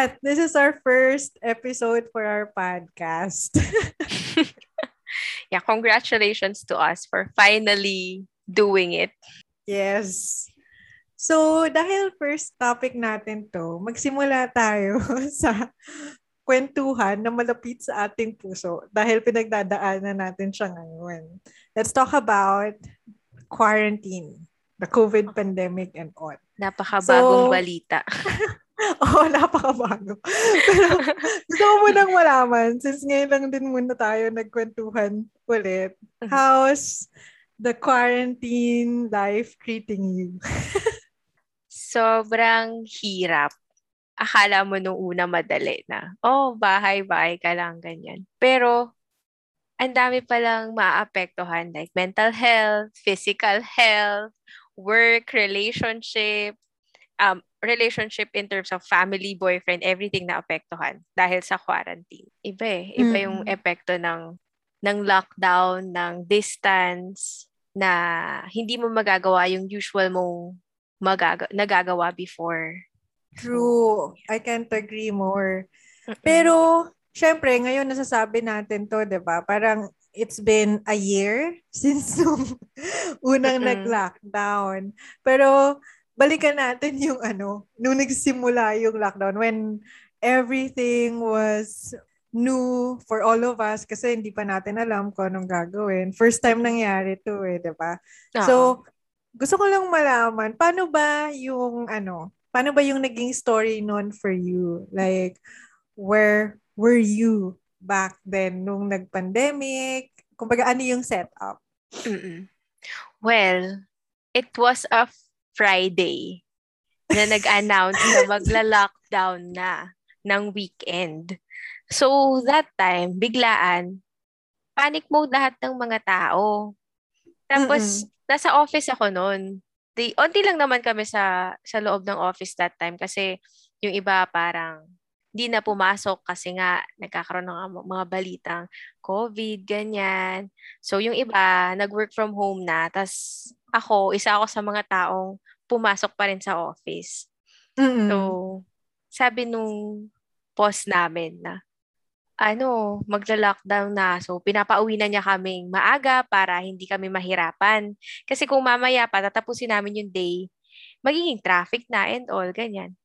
Kat, this is our first episode for our podcast. yeah, congratulations to us for finally doing it. Yes. So, dahil first topic natin to, magsimula tayo sa kwentuhan na malapit sa ating puso dahil pinagdadaanan natin siya ngayon. Let's talk about quarantine, the COVID pandemic and all. Napakabagong so, balita. Oo, oh, napakabago. Pero gusto ko munang malaman, since ngayon lang din muna tayo nagkwentuhan ulit, mm-hmm. how's the quarantine life treating you? Sobrang hirap. Akala mo nung una madali na. Oh, bahay-bahay ka lang, ganyan. Pero, ang dami palang maapektuhan like mental health, physical health, work, relationship, um, relationship in terms of family, boyfriend, everything na apektuhan dahil sa quarantine. Iba eh. Iba mm. yung epekto ng, ng lockdown, ng distance, na hindi mo magagawa yung usual mong magaga- nagagawa before. True. I can't agree more. Pero, syempre, ngayon nasasabi natin to, di ba? Parang it's been a year since nung unang nag-lockdown. Pero, balikan natin yung ano, nung nagsimula yung lockdown when everything was new for all of us kasi hindi pa natin alam kung anong gagawin. First time nangyari to eh, di ba? Uh-huh. So, gusto ko lang malaman, paano ba yung ano, paano ba yung naging story noon for you? Like, where were you back then nung nag-pandemic? Kumbaga, ano yung setup? Mm-mm. Well, it was a Friday na nag-announce na magla-lockdown na ng weekend. So, that time, biglaan, panic mode lahat ng mga tao. Tapos, Mm-mm. nasa office ako noon. Di, onti lang naman kami sa, sa loob ng office that time kasi yung iba parang hindi na pumasok kasi nga nagkakaroon ng mga balitang COVID, ganyan. So, yung iba, nag-work from home na. Tapos, ako, isa ako sa mga taong pumasok pa rin sa office. Mm-hmm. So, sabi nung boss namin na, ano, magla-lockdown na. So, pinapauwi na niya kaming maaga para hindi kami mahirapan. Kasi kung mamaya pa, tatapusin namin yung day, magiging traffic na and all, ganyan.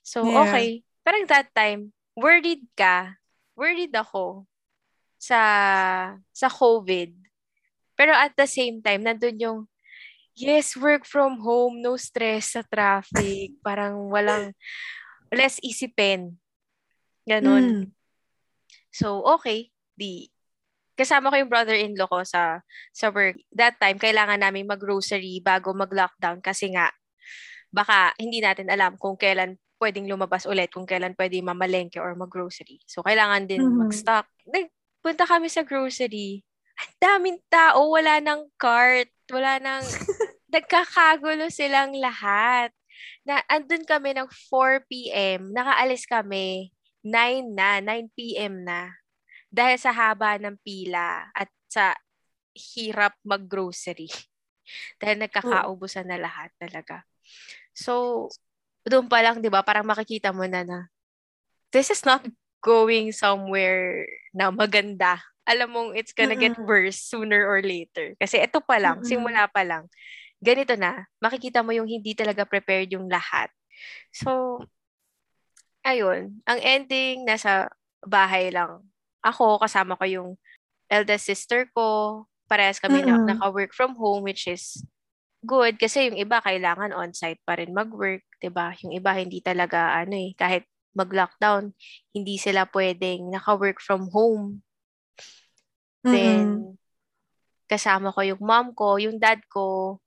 So, yeah. okay. Parang that time, worried ka, worried ako sa sa COVID. Pero at the same time, nandun yung Yes, work from home, no stress sa traffic, parang walang less isipin. Ganon. Mm. So, okay, di kasama ko yung brother-in-law ko sa sa work. That time, kailangan namin mag-grocery bago mag-lockdown kasi nga baka hindi natin alam kung kailan pwedeng lumabas ulit, kung kailan pwede mamalengke or mag-grocery. So, kailangan din mm-hmm. mag-stock. Nagpunta kami sa grocery. Ang daming tao, wala nang cart, wala nang nagkakagulo silang lahat. Na andun kami ng 4 p.m. Nakaalis kami 9 na, 9 p.m. na. Dahil sa haba ng pila at sa hirap mag-grocery. Dahil nagkakaubusan na lahat talaga. So, doon pa lang, di ba, parang makikita mo na na this is not going somewhere na maganda. Alam mong it's gonna get worse sooner or later. Kasi ito pa lang, simula pa lang, ganito na, makikita mo yung hindi talaga prepared yung lahat. So, ayun, ang ending, nasa bahay lang. Ako, kasama ko yung eldest sister ko, parehas kami mm-hmm. na, naka-work from home, which is good kasi yung iba kailangan on-site pa rin mag-work, 'di ba? Yung iba hindi talaga ano eh, kahit mag-lockdown, hindi sila pwedeng naka-work from home. Mm-hmm. Then kasama ko yung mom ko, yung dad ko,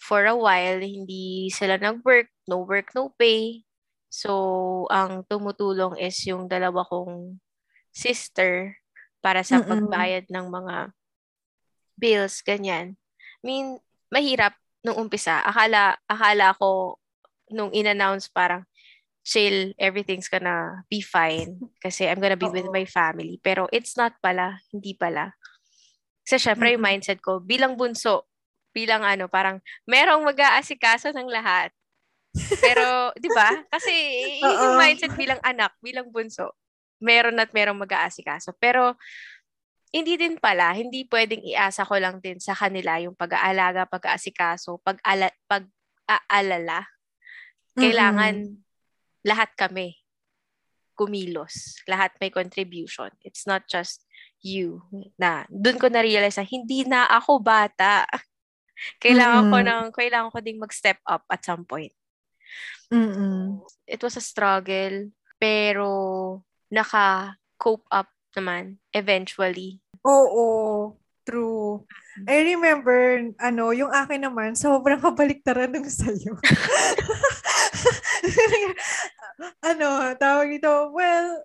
for a while, hindi sila nag-work, no work, no pay. So, ang tumutulong is yung dalawa kong sister para sa Mm-mm. pagbayad ng mga bills, ganyan. I mean, mahirap nung umpisa. Akala, akala ko nung in-announce parang chill, everything's gonna be fine kasi I'm gonna be Oo. with my family. Pero it's not pala, hindi pala. Kasi syempre, mm-hmm. yung mindset ko, bilang bunso, bilang ano, parang merong mag-aasikaso ng lahat. Pero, di ba? Kasi yung mindset bilang anak, bilang bunso, meron at merong mag-aasikaso. Pero, hindi din pala, hindi pwedeng iasa ko lang din sa kanila yung pag-aalaga, pag-aasikaso, pag-ala, pag-aalala. Kailangan mm-hmm. lahat kami kumilos. Lahat may contribution. It's not just you na doon ko na-realize na hindi na ako bata. Kailangan mm-hmm. ko ng kailangan ko ding mag-step up at some point. Mm-hmm. It was a struggle pero naka-cope up naman eventually. Oo, true. I remember, ano, yung akin naman, sobrang kabaliktaran ng sa'yo. ano, tawag dito, well,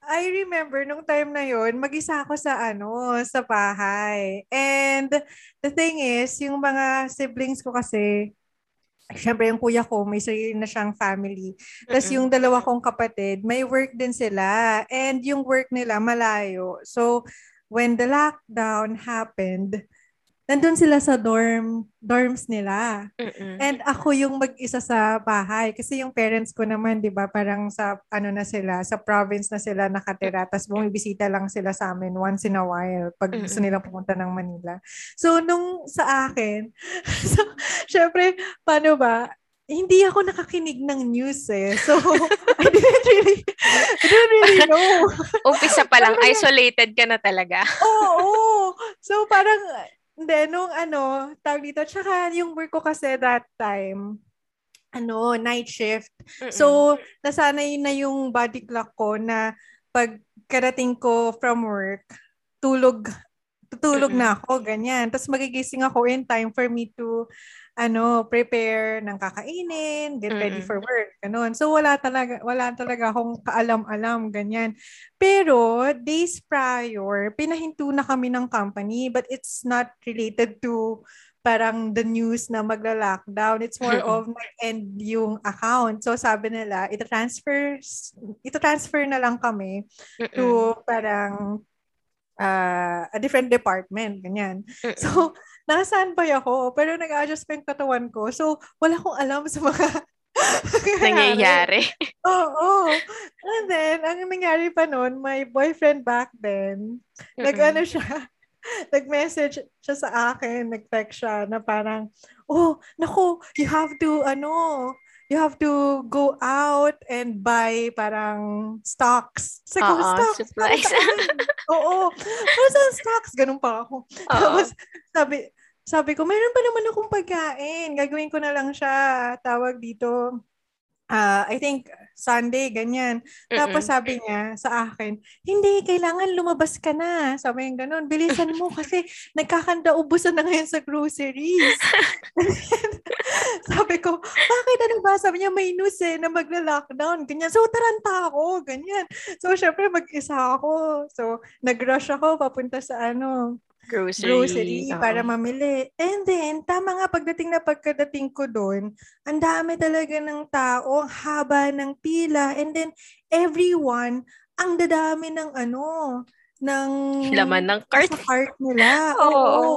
I remember nung time na yon mag-isa ako sa ano, sa bahay. And the thing is, yung mga siblings ko kasi, syempre yung kuya ko, may sarili na siyang family. Tapos yung dalawa kong kapatid, may work din sila. And yung work nila malayo. So, when the lockdown happened, nandun sila sa dorm, dorms nila. Mm-mm. And ako yung mag-isa sa bahay. Kasi yung parents ko naman, di ba, parang sa, ano na sila, sa province na sila nakatira. Tapos bumibisita lang sila sa amin once in a while pag Mm-mm. gusto nilang pumunta ng Manila. So, nung sa akin, so, syempre, paano ba, hindi ako nakakinig ng news eh. So, I didn't really, I didn't really know. Umpisa pa lang, isolated ka na talaga. Oo, oo. So, parang, hindi, nung ano, tawag dito, tsaka yung work ko kasi that time, ano, night shift. Mm-mm. So, nasanay na yung body clock ko na pag karating ko from work, tulog, tutulog Mm-mm. na ako, ganyan. Tapos magigising ako in time for me to ano, prepare ng kakainin, get ready mm. for work, ganun. So wala talaga wala talaga akong kaalam-alam ganyan. Pero days prior, pinahinto na kami ng company but it's not related to parang the news na magla-lockdown. It's more of end yung account. So sabi nila, ito transfer ito transfer na lang kami to parang uh, a different department, ganyan. So naka-standby ako, pero nag-adjust pa yung katawan ko. So, wala akong alam sa mga nangyayari. Oo. Oh, oh. And then, ang nangyari pa noon, my boyfriend back then, mm-hmm. nag-ano siya, nag-message siya sa akin, nag-text siya na parang, oh, naku, you have to, ano, you have to go out and buy parang stocks. Sa ko, stocks. Supplies. Oo. Ano sa stocks? Ganun pa ako. Uh-oh. Tapos, sabi, sabi ko, mayroon pa naman akong pagkain. Gagawin ko na lang siya. Tawag dito. Uh, I think Sunday, ganyan. Mm-mm. Tapos sabi niya sa akin, hindi, kailangan lumabas ka na. Sabi niya ganun, bilisan mo kasi nagkakanda ubusan na ngayon sa groceries. sabi ko, bakit ano ba? Sabi niya, may news eh, na magla-lockdown. Ganyan. So, taranta ako. Ganyan. So, syempre, mag-isa ako. So, nag-rush ako papunta sa ano, grocery, grocery para mamili. And then, tama nga pagdating na pagkadating ko doon, ang dami talaga ng tao, ang haba ng pila. And then, everyone, ang dadami ng ano, ng... Laman ng cart. Sa cart nila. Oo. Oo.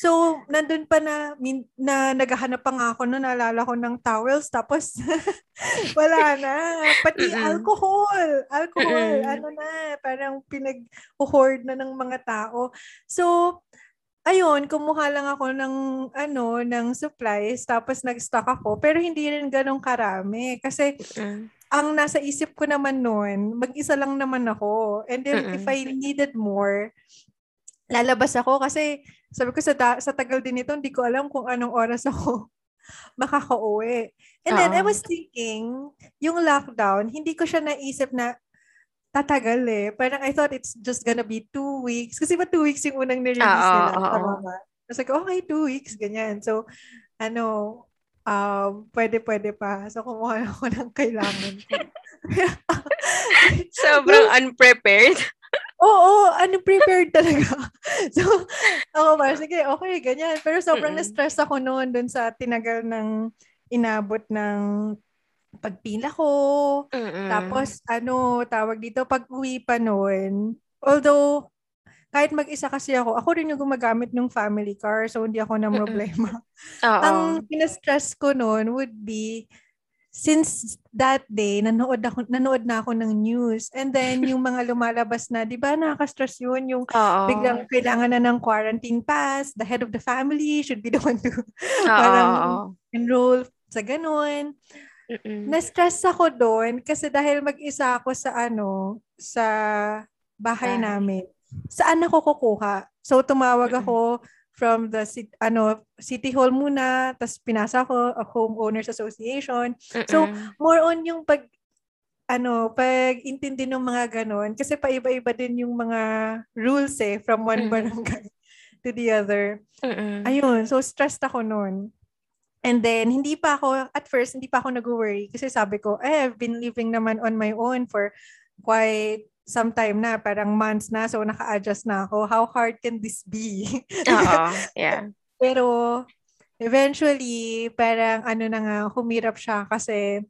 So, nandun pa na, min, na naghahanap pa nga ako no, naalala ko ng towels, tapos wala na. Pati alcohol, alcohol, ano na, parang pinag-hoard na ng mga tao. So, ayun, kumuha lang ako ng ano, ng supplies tapos nag-stock ako pero hindi rin ganong karami kasi ang nasa isip ko naman noon, mag-isa lang naman ako. And then Mm-mm. if I needed more, lalabas ako kasi sabi ko sa, ta- sa tagal din ito, hindi ko alam kung anong oras ako makaka-uwi. And Uh-oh. then I was thinking, yung lockdown, hindi ko siya naisip na tatagal eh. Parang I thought it's just gonna be two weeks. Kasi ba two weeks yung unang nirelease nila? Tama ba? Tapos like, okay, two weeks, ganyan. So, ano, um, pwede, pwede pa. So, kumuha ako ng kailangan. Sobrang unprepared. Oo, unprepared talaga. so, ako ba, sige, okay, ganyan. Pero sobrang Mm-mm. na-stress ako noon dun sa tinagal ng inabot ng pagpila ko. Mm-mm. Tapos, ano, tawag dito, pag uwi pa noon, although, kahit mag-isa kasi ako, ako rin yung gumagamit ng family car, so hindi ako na problema. Ang pinastress ko noon would be, since that day, nanood, ako, nanood na ako ng news. And then, yung mga lumalabas na, di ba, nakaka-stress yun, yung Oo. biglang kailangan na ng quarantine pass, the head of the family should be the one to parang enroll sa ganun. Mm-mm. Na-stress ako doon kasi dahil mag-isa ako sa ano, sa bahay Bahay. namin. Saan ako kukuha? So tumawag Mm-mm. ako from the ano city hall muna, tapos pinasa ko a homeowners association. So, Mm-mm. More on yung pag ano, pag intindi ng mga ganon kasi paiba-iba din yung mga rules eh from one Mm. barangay to the other. Mm-mm. Ayun, so stressed ako noon. And then, hindi pa ako, at first, hindi pa ako nag-worry. Kasi sabi ko, eh, I've been living naman on my own for quite some time na, parang months na, so naka-adjust na ako. How hard can this be? Oo. Yeah. Pero, eventually, parang ano na nga, humirap siya kasi,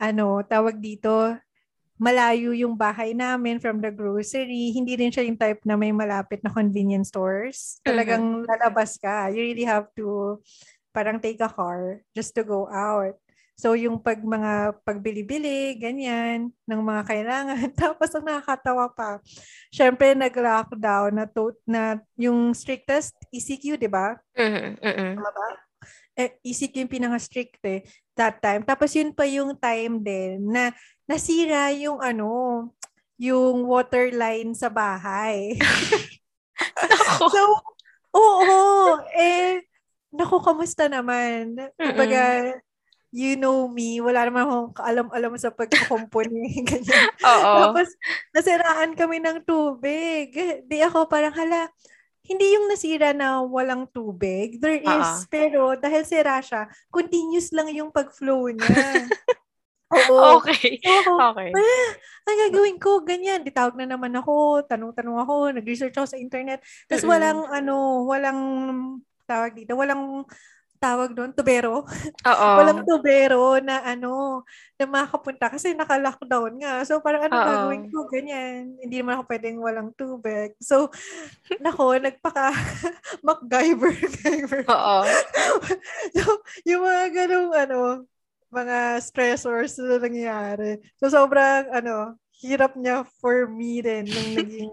ano, tawag dito, malayo yung bahay namin from the grocery. Hindi rin siya yung type na may malapit na convenience stores. Talagang lalabas ka. You really have to parang take a car just to go out. So yung pag mga pagbili-bili, ganyan, ng mga kailangan. Tapos ang nakakatawa pa, syempre nag-lockdown na, to, na yung strictest ECQ, di ba? Tama ba? Eh, ECQ yung pinaka-strict eh, that time. Tapos yun pa yung time din na nasira yung ano, yung water line sa bahay. So, oo, eh, naku, kamusta naman? Kumbaga, you know me, wala naman akong kaalam-alam sa pagkukumpuni. Ganyan. Oo. Tapos, nasiraan kami ng tubig. Di ako parang, hala, hindi yung nasira na walang tubig. There is, Ah. pero dahil sira siya, continuous lang yung pag-flow niya. Oo. Okay. So, ako, Okay. ang gagawin ko, ganyan. Di tawag na naman ako, tanong-tanong ako, nag-research ako sa internet. Tapos walang, ano, walang, tawag dito, walang tawag doon, tubero. Oo. Walang tubero na ano, na makapunta kasi naka-lockdown nga. So parang ano Oo. gagawin ko? Ganyan. Hindi naman ako pwedeng walang tubig. So, nako, nagpaka MacGyver. Guyver. Oo. so, yung mga ganong ano, mga stressors na nangyayari. So, sobrang ano, hirap niya for me din nung naging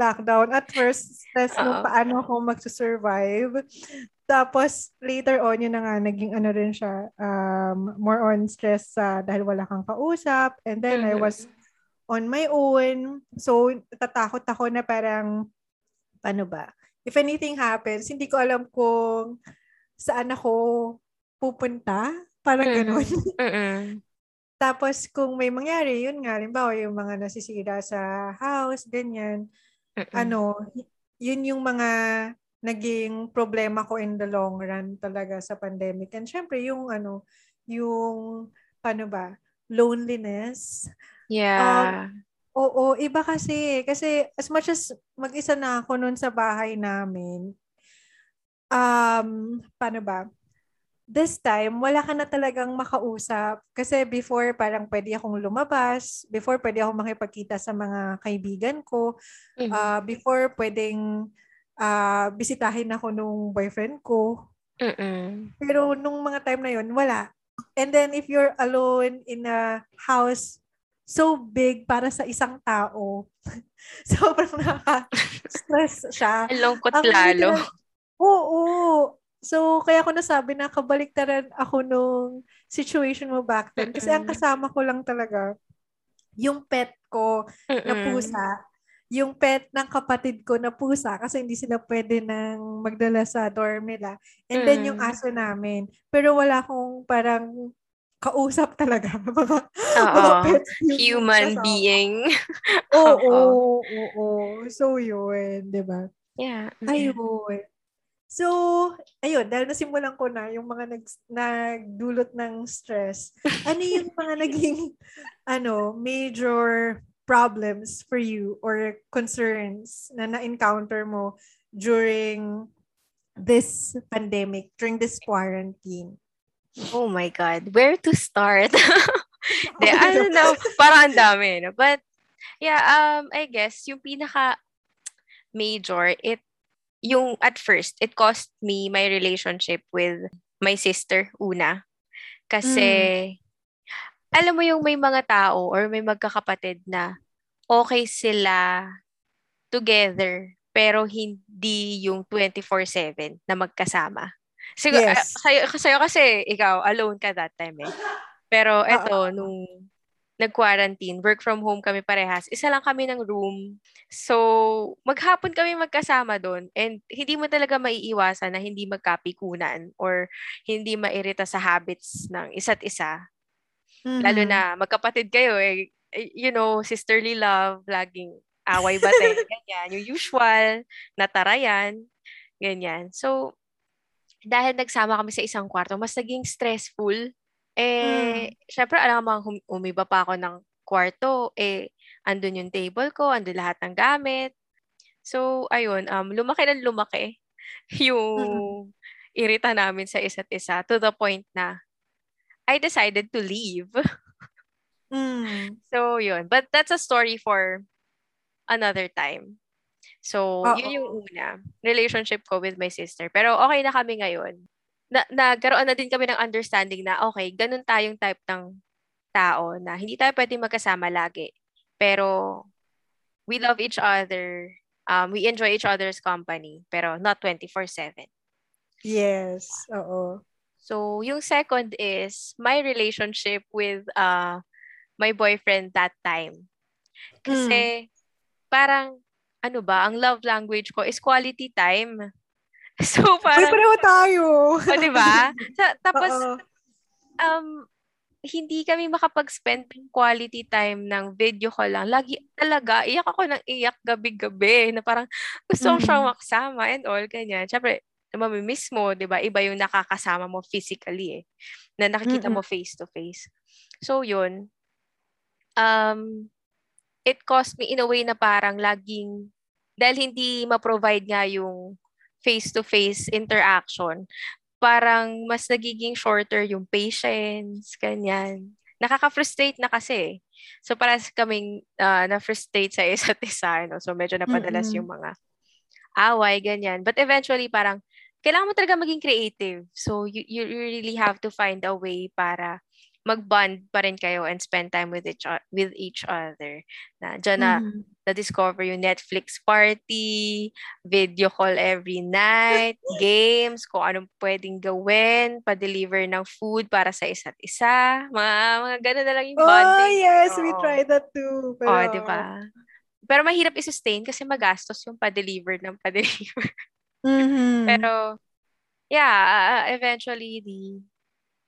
lockdown. At first, stress nung Oo. paano ako magsusurvive. Tapos, later on, yun na nga, naging ano rin siya, um, more on stress sa dahil wala kang kausap. And then, I Mhm. was on my own. So, tatakot ako na parang, ano ba, if anything happens, hindi ko alam kung saan ako pupunta. Parang Mhm. ganun. Mm-mm. Tapos, kung may mangyari, yun nga, limbawa, yung mga nasisira sa house, ganyan, Mm-mm. ano, yun yung mga naging problema ko in the long run talaga sa pandemic. And syempre, yung ano, yung, paano ba, loneliness. Yeah. Oo, iba kasi. Kasi as much as mag-isa na ako noon sa bahay namin, um, paano ba? This time, wala ka na talagang makausap. Kasi before, parang pwede akong lumabas. Before, pwede akong makipagkita sa mga kaibigan ko. Mhm. Ah, before, pwedeng ah, bisitahin ako nung boyfriend ko. Mm-mm. Pero nung mga time na yun, wala. And then if you're alone in a house so big para sa isang tao, sobrang nakaka-stress siya. Ang lungkot Ang lalo. literal- Oo. So, kaya ko nasabi na kabaliktaran ako nung situation mo back then. Kasi ang Mm-mm. kasama ko lang talaga, yung pet ko na Mm-mm. pusa, yung pet ng kapatid ko na pusa kasi hindi sila pwede nang magdala sa dorm nila. And then yung Mm. aso namin. Pero wala akong parang kausap talaga. mga, Oo. mga pets Human kasama. being. Oo, Oo. oo. So yun, di ba? Yeah. Ayun. So, ayun, dahil nasimulan ko na yung mga nag, nagdulot ng stress, ano yung mga naging ano, major problems for you or concerns na na-encounter mo during this pandemic, during this quarantine? Oh my God. Where to start? De, I don't know. Parang ang dami. No? But, yeah, um, I guess, yung pinaka major, it, yung at first, it cost me my relationship with my sister, una. Kasi, alam mo yung may mga tao or may magkakapatid na okay sila together pero hindi yung 24/7 na magkasama. Siguro yes. uh, sayo, sayo kasi ikaw alone ka that time eh. Pero eto uh, nung nag-quarantine, work from home kami parehas. Isa lang kami ng room. So, maghapon kami magkasama doon and hindi mo talaga maiiwasan na hindi magkapikunan or hindi mairita sa habits ng isa't isa. Mm-hmm. Lalo na magkapatid kayo eh, eh, you know, sisterly love, laging away bate, ganyan. Yung usual, natarayan, ganyan. So, dahil nagsama kami sa isang kwarto, mas naging stressful eh, mm. syempre, alam mo, hum- umiba pa ako ng kwarto, eh, andun yung table ko, andun lahat ng gamit. So, ayun, um, lumaki na lumaki yung mm. irita namin sa isa't isa to the point na I decided to leave. mm. So, yun. But that's a story for another time. So, Uh-oh. yun yung una. Relationship ko with my sister. Pero okay na kami ngayon na, nagkaroon na din kami ng understanding na okay, ganun tayong type ng tao na hindi tayo pwedeng magkasama lagi. Pero we love each other. Um, we enjoy each other's company, pero not 24/7. Yes, oo. So, yung second is my relationship with uh my boyfriend that time. Kasi mm. parang ano ba, ang love language ko is quality time. So, parang... Pareho tayo. O, oh, di ba? Tapos, um, hindi kami makapag-spend ng quality time ng video ko lang. Lagi talaga, iyak ako ng iyak gabi-gabi na parang gusto mm. siyang makasama and all, ganyan. Siyempre, mamimiss mo, di ba? Iba yung nakakasama mo physically eh. Na nakikita Mm-mm. mo face-to-face. So, yun. Um, it cost me in a way na parang laging, dahil hindi ma-provide nga yung face-to-face interaction, parang mas nagiging shorter yung patience, ganyan. Nakaka-frustrate na kasi. So, para kaming uh, na-frustrate sa isa't isa. No? So, medyo napadalas mm-hmm. yung mga away, ganyan. But eventually, parang, kailangan mo talaga maging creative. So, you, you really have to find a way para mag-bond pa rin kayo and spend time with each with each other. Na diyan na mm-hmm. na-discover yung Netflix party, video call every night, games, kung anong pwedeng gawin, pa-deliver ng food para sa isa't isa. Mga, mga ganun na lang yung bonding. Oh, yes, Oo. we tried that too. Pero... Oh, di ba? Pero mahirap i-sustain kasi magastos yung pa-deliver ng pa-deliver. Mm-hmm. Pero, yeah, uh, eventually, the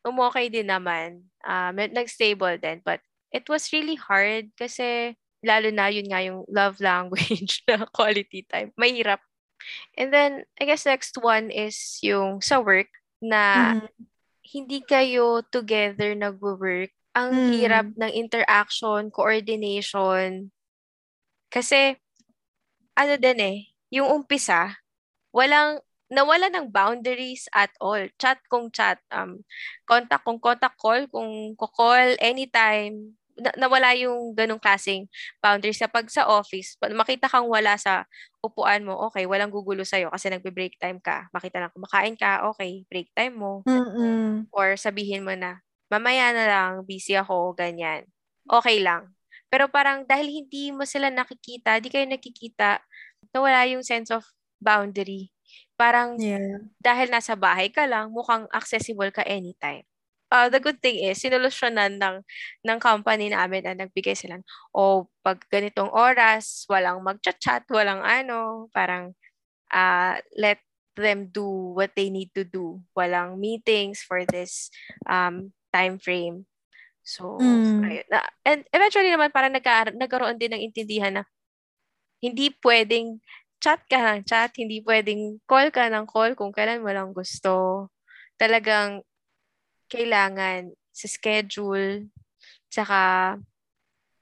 umokay din naman. Um, nag-stable din. But it was really hard kasi lalo na yun nga yung love language na quality time. Mahirap. And then, I guess next one is yung sa work na mm. hindi kayo together nag-work. Ang mm. hirap ng interaction, coordination. Kasi, ano din eh, yung umpisa, walang nawala ng boundaries at all. Chat kung chat, um, contact kung contact call, kung call anytime. Na- nawala yung ganong klaseng boundaries. Kapag sa office, makita kang wala sa upuan mo, okay, walang gugulo sa'yo kasi nagbe-break time ka. Makita lang kumakain ka, okay, break time mo. Mm-mm. Or sabihin mo na, mamaya na lang, busy ako, ganyan. Okay lang. Pero parang dahil hindi mo sila nakikita, di kayo nakikita, nawala yung sense of boundary Parang yeah. dahil nasa bahay ka lang, mukhang accessible ka anytime. Uh, the good thing is, sinolusyonan ng, ng company namin na nagbigay sila, o oh, pag ganitong oras, walang mag-chat, walang ano, parang uh, let them do what they need to do. Walang meetings for this um, time frame. So, mm. ayun. And eventually naman parang nagka, nagkaroon din ng intindihan na hindi pwedeng chat ka ng chat, hindi pwedeng call ka ng call kung kailan mo lang gusto. Talagang kailangan sa schedule, tsaka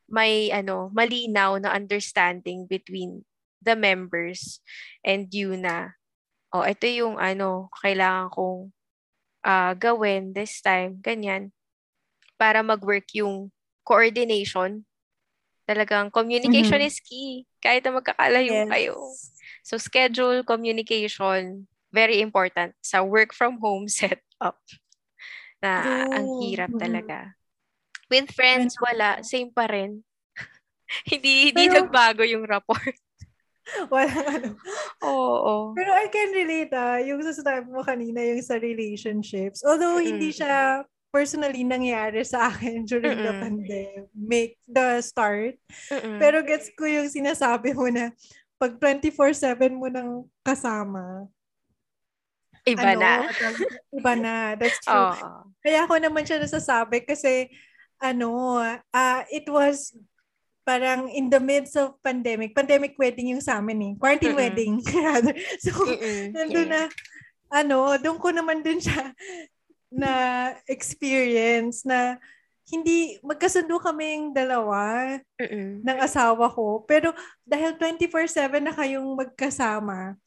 may ano, malinaw na understanding between the members and you na, oh, ito yung ano, kailangan kong uh, gawin this time, ganyan, para mag-work yung coordination Talagang communication mm-hmm. is key. Kahit na magkakalayo yes. kayo. So schedule, communication, very important sa work from home setup. Na True. ang hirap talaga. With friends, wala. Same pa rin. hindi hindi Pero, nagbago yung rapport. Walang ano. Oo. Pero I can relate ah, yung sasabi mo kanina yung sa relationships. Although mm-hmm. hindi siya personally nangyari sa akin during Mm-mm. the pandemic, the start. Mm-mm. Pero gets ko yung sinasabi mo na pag 24-7 mo nang kasama, Iba ano, na. Iba na. That's true. Oh. Kaya ako naman siya nasasabi kasi ano, uh, it was parang in the midst of pandemic, pandemic wedding yung sa amin eh. Quarantine Mm-mm. wedding rather. So, Mm-mm. nandun yeah. na, ano, doon ko naman din siya na experience na hindi magkasundo kaming dalawa Mm-mm. ng asawa ko. Pero dahil 24/7 na kayong magkasama,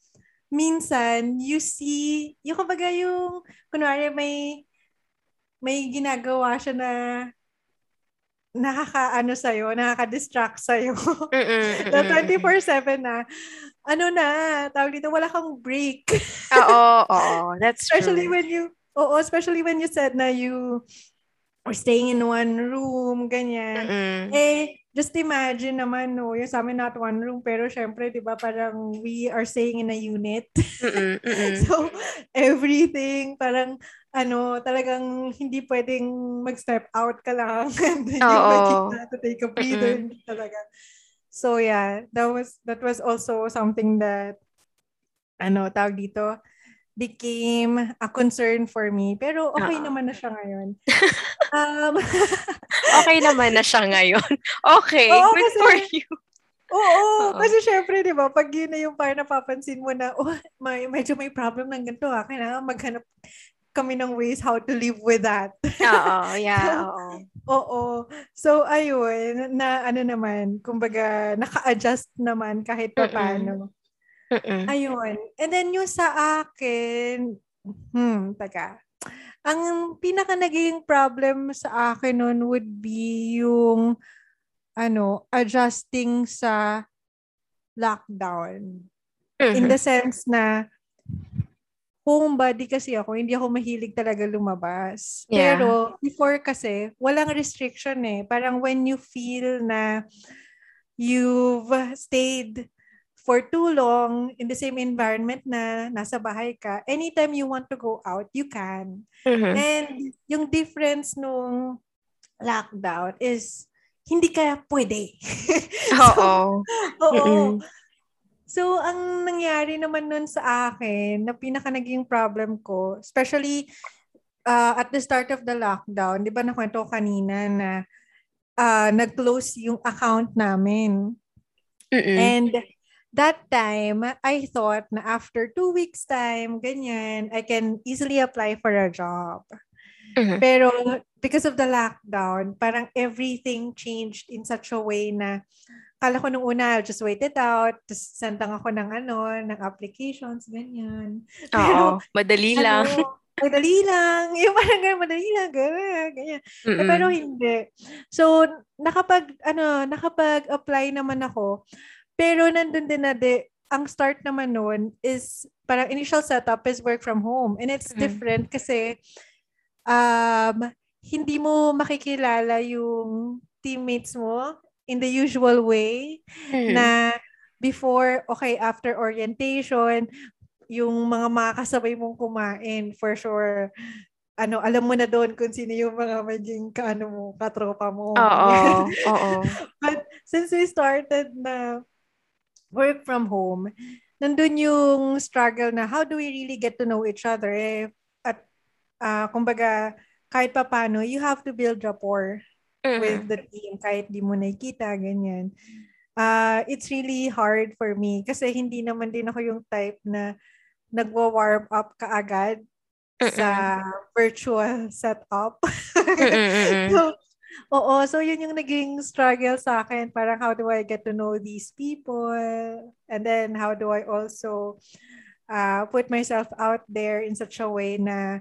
minsan you see, yung kumbaga yung kunwari may may ginagawa siya na nakaka-ano sa'yo, nakaka-distract sa'yo. na 24-7 na, ano na, tawag dito, wala kang break. oo, oo, that's Especially true. when you, oo, especially when you said na you are staying in one room, ganyan. Mm-mm. Eh, just imagine naman, no, yung sa amin not one room, pero syempre, di ba, parang we are staying in a unit. Mm-mm, mm-mm. so, everything, parang, ano, talagang hindi pwedeng mag-step out ka lang and then Oo. you to take a breather. Hindi talaga. So, yeah, that was, that was also something that, ano, tawag dito, became a concern for me. Pero okay Uh-oh. naman na siya ngayon. um, okay naman na siya ngayon. Okay, Oo, good kasi, for you. Oo, Oo, kasi syempre, di ba, pag yun na yung parang napapansin mo na, oh, may, medyo may problem ng ganito, ha? kailangan maghanap kami ng ways how to live with that. Oo, yeah, oo. oo. So, ayun, na ano naman, kumbaga, naka-adjust naman kahit pa paano. Mm-mm. Ayun. And then yung sa akin, hmm, taga. Ang pinaka naging problem sa akin nun would be yung ano, adjusting sa lockdown. Mm-hmm. In the sense na homebody kasi ako, hindi ako mahilig talaga lumabas. Yeah. Pero before kasi, walang restriction eh. Parang when you feel na you've stayed for too long in the same environment na nasa bahay ka, anytime you want to go out, you can. Mm-hmm. And yung difference nung lockdown is hindi ka pwede. Oo. so, oo. So, ang nangyari naman nun sa akin, na pinaka naging problem ko, especially uh, at the start of the lockdown, di ba nakwento ko kanina na uh, nag-close yung account namin. Mm-mm. And that time, I thought na after two weeks time, ganyan, I can easily apply for a job. Mm-hmm. Pero because of the lockdown, parang everything changed in such a way na kala ko nung una, I'll just wait it out. Tapos send lang ako ng ano, ng applications, ganyan. Oo, madali ano, lang. madali lang. Yung parang ganyan, madali lang, ganyan. ganyan. Eh, pero hindi. So, nakapag, ano, nakapag-apply naman ako. Pero nandun din na de, ang start naman noon is, parang initial setup is work from home. And it's mm-hmm. different kasi, um, hindi mo makikilala yung teammates mo in the usual way mm. na before, okay, after orientation, yung mga makakasabay mong kumain, for sure, ano, alam mo na doon kung sino yung mga maging kaano mo, katropa mo. Oo, oo. But since we started na work from home, nandun yung struggle na how do we really get to know each other? Eh, at, uh, kumbaga, kahit pa paano, you have to build rapport mm-hmm. with the team kahit di mo nakikita, ganyan. Uh, it's really hard for me kasi hindi naman din ako yung type na nagwa-warm up kaagad Mm-mm. sa virtual setup. so, oo, so yun yung naging struggle sa akin. Parang how do I get to know these people? And then how do I also uh, put myself out there in such a way na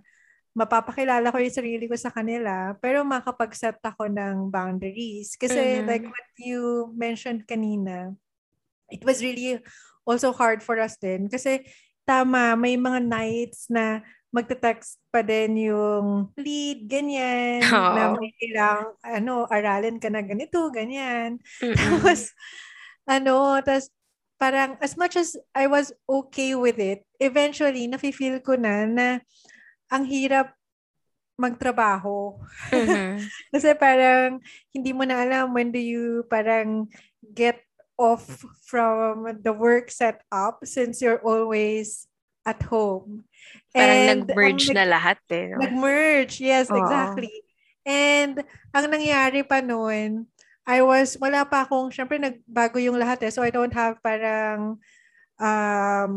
mapapakilala ko yung sarili ko sa kanila, pero makapag-set ako ng boundaries. Kasi mm-hmm. like what you mentioned kanina, it was really also hard for us din. Kasi tama, may mga nights na magte-text pa din yung lead, ganyan, Oo. na may kailangang, ano, aralin ka na ganito, ganyan. Mm-mm. Tapos, ano, tapos parang as much as I was okay with it, eventually, nafe-feel ko na na ang hirap magtrabaho. Mhm. Kasi parang hindi mo na alam when do you parang get off from the work setup since you're always at home. Parang And nag-merge ang na lahat eh. No? Nag-merge, yes, Oo. exactly. And ang nangyari pa noon, I was, wala pa akong, syempre nagbago yung lahat eh. So I don't have parang um,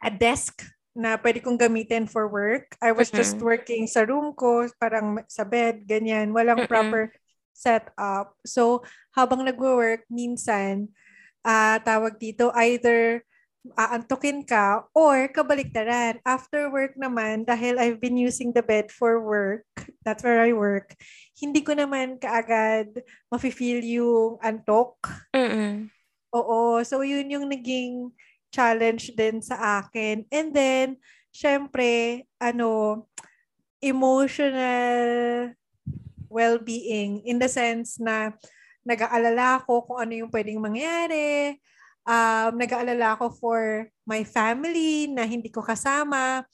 a desk na pwede kong gamitin for work. I was just Mhm. working sa room ko, parang sa bed, ganyan. Walang Mm-mm. proper setup. So habang nagwo-work, minsan, ah tawag dito, either aantukin ka or kabaliktaran. After work naman, dahil I've been using the bed for work, that's where I work, hindi ko naman kaagad mafe-feel yung antok. Mm-mm. Oo, so yun yung naging challenge din sa akin. And then, syempre, ano, emotional well-being in the sense na nag-aalala ako kung ano yung pwedeng mangyari, um, nag-aalala ako for my family na hindi ko kasama.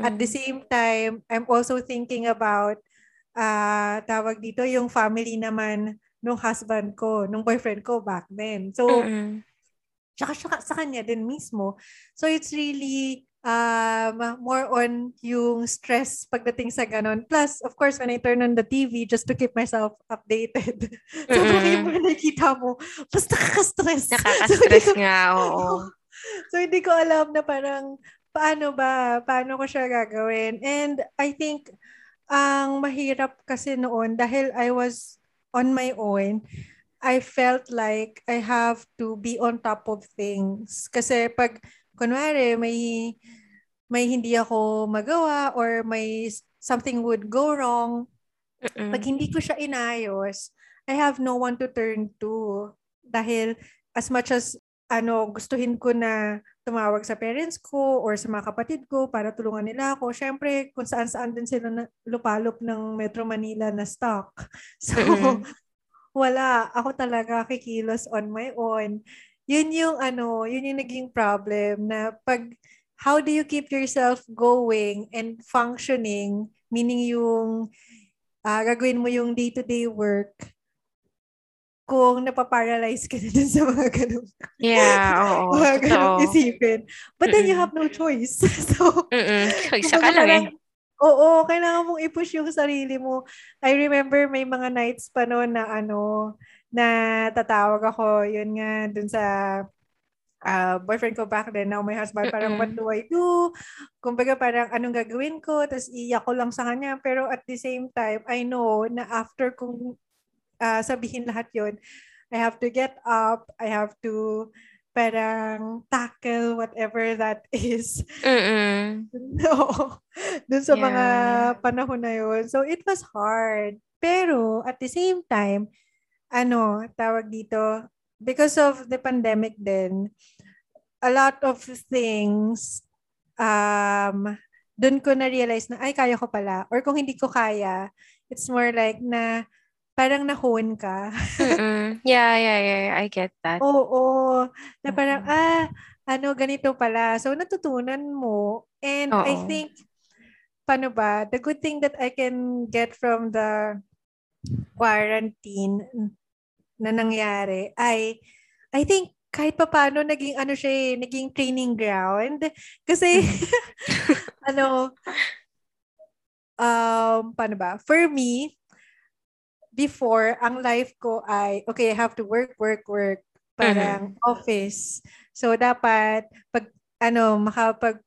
At the Mm-mm. same time, I'm also thinking about ah tawag dito yung family naman nung husband ko, nung boyfriend ko back then. So, Mm-mm. tsaka sa, sa kanya din mismo. So, it's really um, more on yung stress pagdating sa ganon. Plus, of course, when I turn on the TV just to keep myself updated, sobrang Mm-mm. yung mga nakikita mo, mas nakaka-stress. So, Nakaka-stress ko- nga, oo. So, hindi ko alam na parang paano ba, paano ko siya gagawin. And I think, ang mahirap kasi noon, dahil I was on my own, I felt like I have to be on top of things. Kasi pag, kunwari, may, may hindi ako magawa or may something would go wrong, pag Mm-mm. hindi ko siya inayos, I have no one to turn to. Dahil as much as ano, gustuhin ko na tumawag sa parents ko or sa mga kapatid ko para tulungan nila ako. Syempre, kung saan-saan din sila na, lupalop ng Metro Manila na stock. So, Mm-mm. wala. Ako talaga kikilos on my own. Yun yung ano, yun yung naging problem na pag how do you keep yourself going and functioning, meaning yung ah, gagawin mo yung day-to-day work kung napaparalyze ka na dun sa mga ganun, Yeah, oo. mga ganun Totoo. isipin. But then you Mm-mm. have no choice. so, Mm-mm. Isa ka lang eh. Oo, kailangan mong i-push yung sarili mo. I remember may mga nights pa noon na ano, na tatawag ako, yun nga, dun sa ah, boyfriend ko back then, now my husband, parang what do I do? Kumbaga parang anong gagawin ko? Tapos iyak ko lang sa kanya. Pero at the same time, I know na after kong ah, sabihin lahat yon I have to get up, I have to parang tackle whatever that is. Mm-mm. No. Dun sa mga Yeah. panahon na yun. So, it was hard. Pero, at the same time, ano, tawag dito, because of the pandemic din, a lot of things, um, dun ko na-realize na, ay, kaya ko pala. Or kung hindi ko kaya, it's more like na, parang nahon ka. Yeah, yeah, yeah. I get that. Oo. Na parang, Mm-mm. ah, ano, ganito pala. So, natutunan mo. And I Oo. think, paano ba, the good thing that I can get from the quarantine na nangyari ay, I think, kahit pa paano, naging ano siya eh, naging training ground. Kasi, ano, um, paano ba? For me, before, ang life ko ay, okay, I have to work, work, work. Parang office. So, dapat, pag, ano, makapag,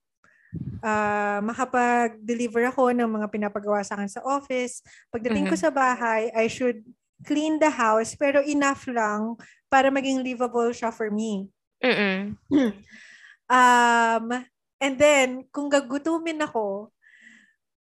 ah, makapag-deliver ako ng mga pinapagawa sa akin sa office. Pagdating ko Mhm. sa bahay, I should clean the house, pero enough lang para maging livable siya for me. Mm-mm. Um, and then, kung gagutumin ako,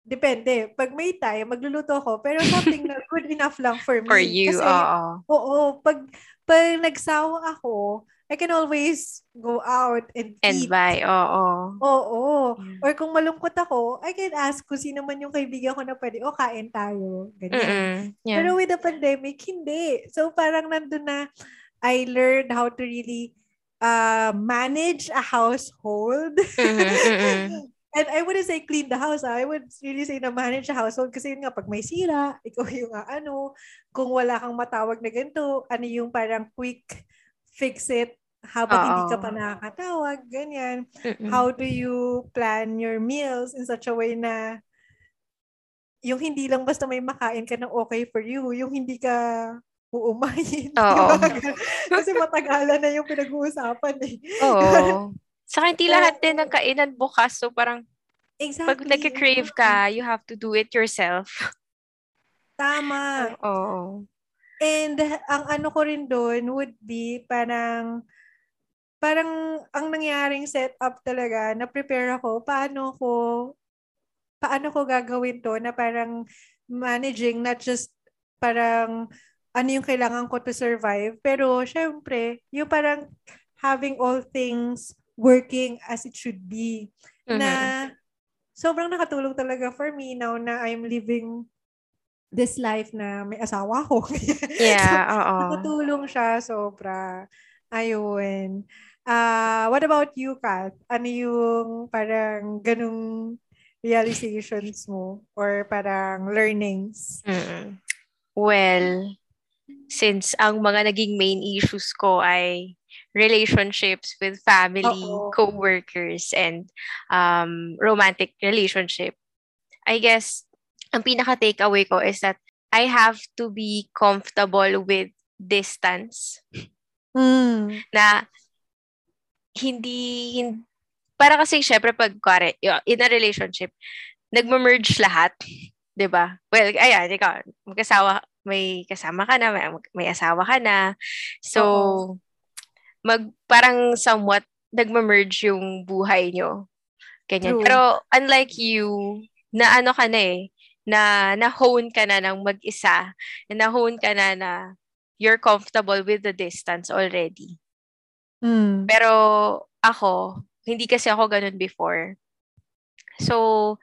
depende. Pag may time, magluluto ako, pero something na good enough lang for me. For you, oo. oo, pag, pag nagsawa ako, I can always go out and, and eat. buy, oo. Oo. Yeah. Or kung malungkot ako, I can ask kung sino man yung kaibigan ko na pwede, o kain tayo. Ganyan. Yeah. Pero with the pandemic, hindi. So parang nandun na, I learned how to really uh, manage a household. Mm-hmm, And I wouldn't say clean the house. Ah. I would really say na manage a household kasi yun nga, pag may sira, ikaw yung uh, ano, kung wala kang matawag na ganito, ano yung parang quick fix it habang hindi ka pa nakakatawag, ganyan. Mm-mm. How do you plan your meals in such a way na yung hindi lang basta may makain ka ng okay for you, yung hindi ka uumayin. Oo. Kasi matagalan na yung pinag-uusapan eh. Oo. Saka hindi lahat din ng kainan bukas. So parang exactly. pag nag-crave ka, you have to do it yourself. Tama. Oo. And ang ano ko rin doon would be parang parang ang nangyaring setup talaga, na-prepare ako, paano ko paano ko gagawin to na parang managing not just parang ano yung kailangan ko to survive, pero syempre, yung parang having all things working as it should be. Mm-hmm. Na sobrang nakatulong talaga for me now na I'm living this life na may asawa ko. yeah, so, oo. Nakatulong siya sobra. Ayun. Uh, what about you, Kat? Ano yung parang ganung realizations mo or parang learnings? Mm-mm. Well, since ang mga naging main issues ko ay relationships with family, Uh-oh. co-workers, and um, romantic relationship, I guess, ang pinaka-takeaway ko is that I have to be comfortable with distance. Mm. Na hindi, hindi para kasi syempre pag kare, in a relationship, nagme-merge lahat, 'di ba? Well, ayan, ikaw, magkasawa, may kasama ka na, may, may asawa ka na. So, mag parang somewhat nagma-merge yung buhay nyo. Ganyan. True. Pero unlike you, na ano ka na eh, na na-hone ka na ng mag-isa, na-hone ka na na you're comfortable with the distance already. Mm. Pero ako, hindi kasi ako ganun before. So,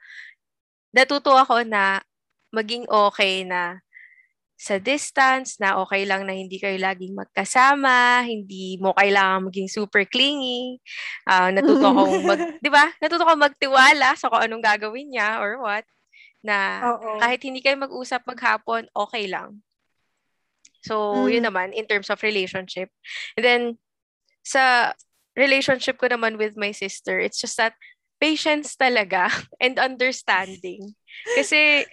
natuto ako na maging okay na sa distance, na okay lang na hindi kayo laging magkasama, hindi mo kailangan maging super clingy. Uh, natuto akong mag, 'di ba? Natuto akong magtiwala sa kung anong gagawin niya or what na Oo. kahit hindi kayo mag-usap maghapon, okay lang. So, mm. yun naman in terms of relationship. And then sa relationship ko naman with my sister, it's just that patience talaga and understanding. Kasi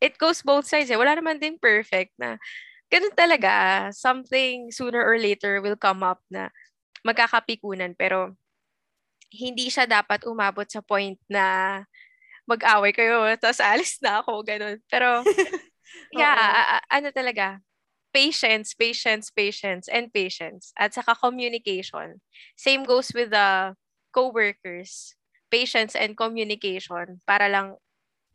it goes both sides eh. Wala naman din perfect na ganun talaga. Something sooner or later will come up na magkakapikunan. Pero hindi siya dapat umabot sa point na mag-away kayo, tapos alis na ako, ganun. Pero, yeah, ano talaga, patience, patience, patience, and patience. At saka communication. Same goes with the co-workers. Patience and communication para lang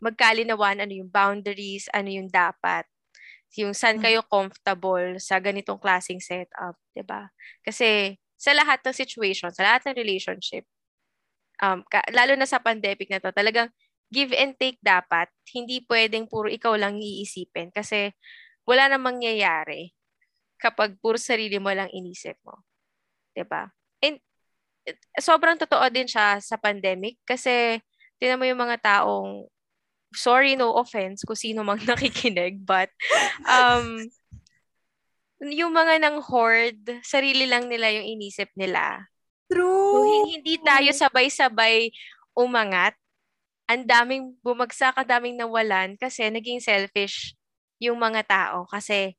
magkalinawan ano yung boundaries, ano yung dapat, yung saan kayo mm. comfortable sa ganitong klaseng setup, 'di ba? Kasi sa lahat ng situation, sa lahat ng relationship, um, ka, lalo na sa pandemic na to, talagang give and take dapat. Hindi pwedeng puro ikaw lang iisipin kasi wala namang mangyayari kapag puro sarili mo lang inisip mo. 'Di ba? And sobrang totoo din siya sa pandemic kasi tinan mo yung mga taong sorry, no offense kung sino mang nakikinig, but um, yung mga nang hoard, sarili lang nila yung inisip nila. True. So, hindi tayo sabay-sabay umangat. Ang daming bumagsak, ang daming nawalan kasi naging selfish yung mga tao. Kasi,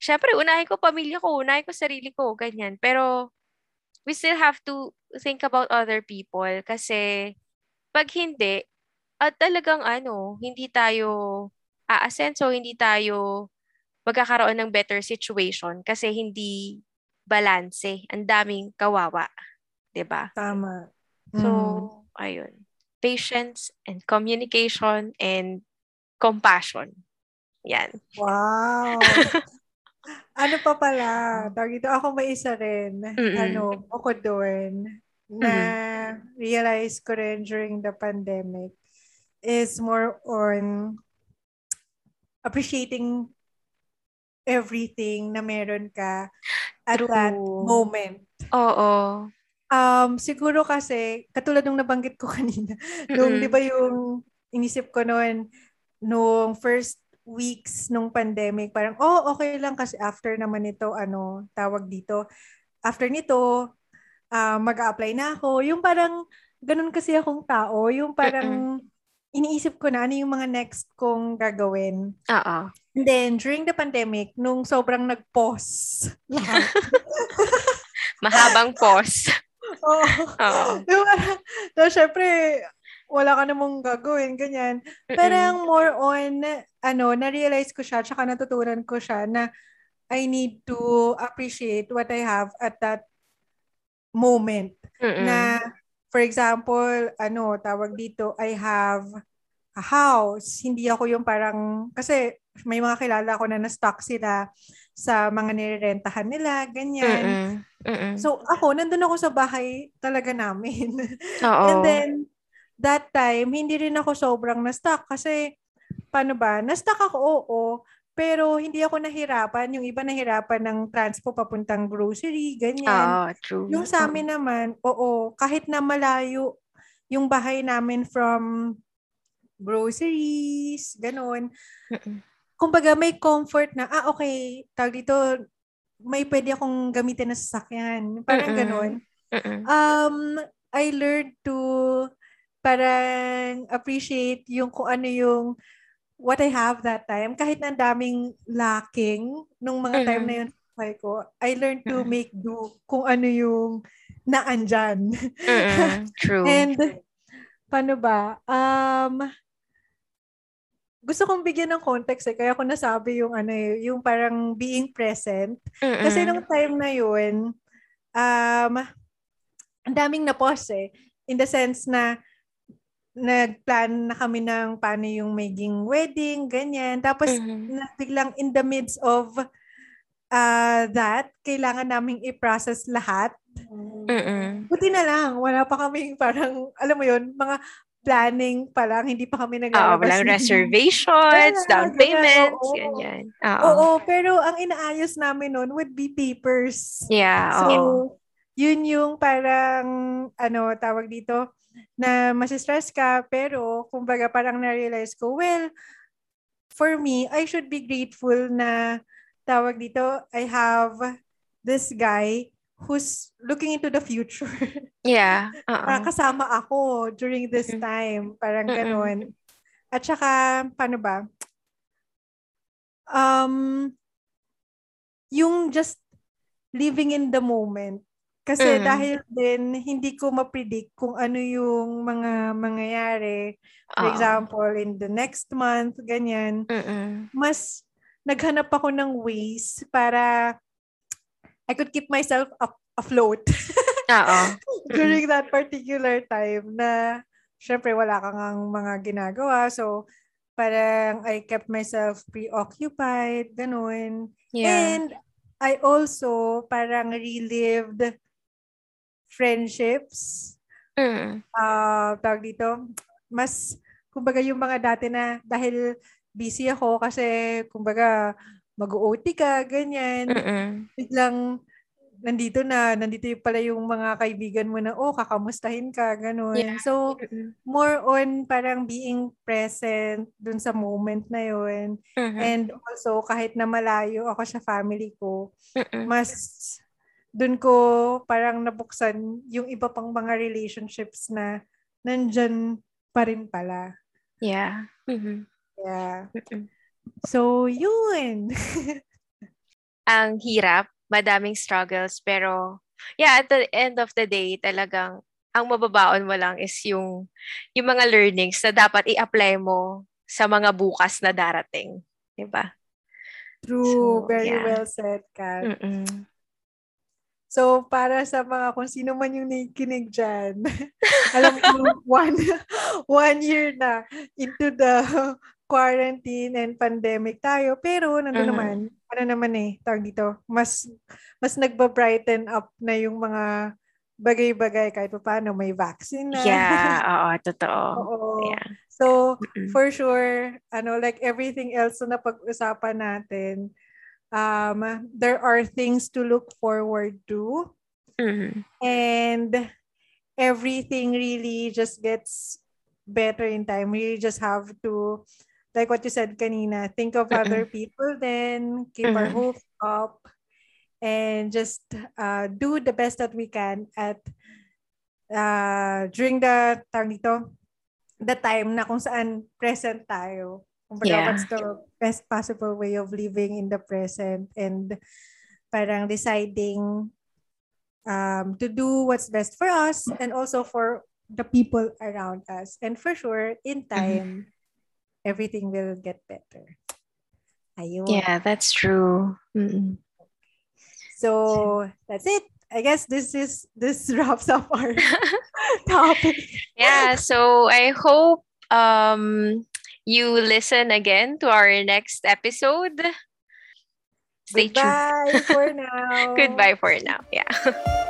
syempre, unahin ko pamilya ko, unahin ko sarili ko, ganyan. Pero, we still have to think about other people kasi pag hindi, at talagang ano, hindi tayo aasenso, hindi tayo magkakaroon ng better situation kasi hindi balanse. Ang daming kawawa. ba? Tama. Mm. So, ayun. Patience and communication and compassion. Yan. Wow. ano pa pala, tawag ito, ako may isa rin, Mm-mm. ano, ako doon, na Mm-hmm. realize ko rin during the pandemic is more on appreciating everything na meron ka at True. that moment. Oo. Um, siguro kasi, katulad nung nabanggit ko kanina, nung Mm-mm. di ba yung inisip ko noon, nung first weeks nung pandemic, parang, oh, okay lang kasi after naman ito, ano, tawag dito, after nito, ah, mag-a-apply na ako. Yung parang, ganun kasi akong tao, yung parang, iniisip ko na ano yung mga next kong gagawin. Oo. And then, during the pandemic, nung sobrang nag-pause lahat, Mahabang pause. Oo. Oo. Yung so, syempre, wala ka namang gagawin, ganyan. Parang more on, ano, na-realize ko siya, tsaka natutunan ko siya na I need to appreciate what I have at that moment. Mm-mm. Na, for example, ano, tawag dito, I have a house. Hindi ako yung parang, kasi may mga kilala ko na na-stuck sila sa mga nirerentahan nila, ganyan. Mm-mm. Mm-mm. So, ako, nandun ako sa bahay talaga namin. Oo. And then, that time, hindi rin ako sobrang na-stuck kasi, paano ba, na-stuck ako, oo, pero hindi ako nahirapan. Yung iba nahirapan ng transpo papuntang grocery, ganyan. Oo, true. Yung sa amin naman, oo, kahit na malayo yung bahay namin from groceries, ganun. Kumbaga, may comfort na, ah, okay, tag dito, may pwede akong gamitin na sasakyan. Parang ganun. Um, I learned to parang appreciate yung kung ano yung what I have that time. Kahit na daming lacking nung mga time na yun sa buhay ko, I learned to make do kung ano yung naandyan. Mm-mm. True. And paano ba? Um, gusto kong bigyan ng context eh, kaya ako nasabi yung ano eh, yung parang being present. Mm-mm. Kasi nung time na yun, um, ang daming na-pause eh. In the sense na nagplan na kami ng paano yung maging wedding, ganyan. Tapos Mhm. na, biglang in the midst of uh, that, kailangan naming i-process lahat. Mm-mm. Buti na lang, wala pa kaming parang, alam mo yun, mga planning pa lang, hindi pa kami Oo, naglalabas. walang ng- reservations, down payments, oo. ganyan. Oo. Oo, pero ang inaayos namin noon would be papers. Yeah, So, oo. yun yung parang, ano, tawag dito, na masistress ka, pero, kumbaga, parang na-realize ko, well, for me, I should be grateful na, tawag dito, I have this guy who's looking into the future. Yeah. Ah, Oo. kasama ako during this time. Parang ganun. At saka, paano ba? Um, yung just living in the moment. Kasi Mm. dahil din, hindi ko ma-predict kung ano yung mga mangyayari. For Oo. example, in the next month, ganyan. Mm-mm. Mas naghanap ako ng ways para I could keep myself up, afloat. Oo. during that particular time na syempre wala kang ang mga ginagawa. So, parang I kept myself preoccupied, ganun. Yeah. And I also parang relived friendships. Mm. Uh, tawag dito, mas, kumbaga yung mga dati na dahil busy ako kasi, kumbaga, mag-OT ka, ganyan Mm-mm. biglang nandito na, nandito yung pala yung mga kaibigan mo na, oh, kakamustahin ka, ganun. Yeah. So, more on parang being present dun sa moment na yun. Mhm. And also, kahit na malayo ako sa family ko, Mm-mm. mas dun ko parang nabuksan yung iba pang mga relationships na nandyan pa rin pala. Yeah. Mhm. Yeah. Mm-mm. So, yun. Ang hirap, madaming struggles, pero yeah, at the end of the day, talagang ang mababaon mo lang is yung yung mga learnings na dapat i-apply mo sa mga bukas na darating, 'di ba? True. So, Very yeah. well said, Kat. Mm-mm. So, para sa mga kung sino man yung nakikinig dyan, alam ko, one, one year na into the quarantine and pandemic tayo. Pero, nandun Mhm. naman, ano naman eh, tawag dito, mas, mas nagba-brighten up na yung mga bagay-bagay kahit pa paano may vaccine na. Yeah, oo, totoo. Oo. Yeah. So, for sure, ano, like everything else na napag-usapan natin, um, there are things to look forward to. Mhm. And everything really just gets better in time. We just have to, like what you said kanina, think of Mm-mm. other people then, keep our Mhm. hopes up, and just uh, do the best that we can at uh, during the, tawag dito, the time na kung saan present tayo. Kumbaga, Yeah. what's the best possible way of living in the present and parang deciding um, to do what's best for us and also for the people around us. And for sure, in time, everything will get better. Ayun. Yeah, that's true. Mm-mm. So, that's it. I guess this is this wraps up our topic. Yeah, so I hope um you listen again to our next episode. Stay tuned. Goodbye for now. Goodbye for now. Yeah.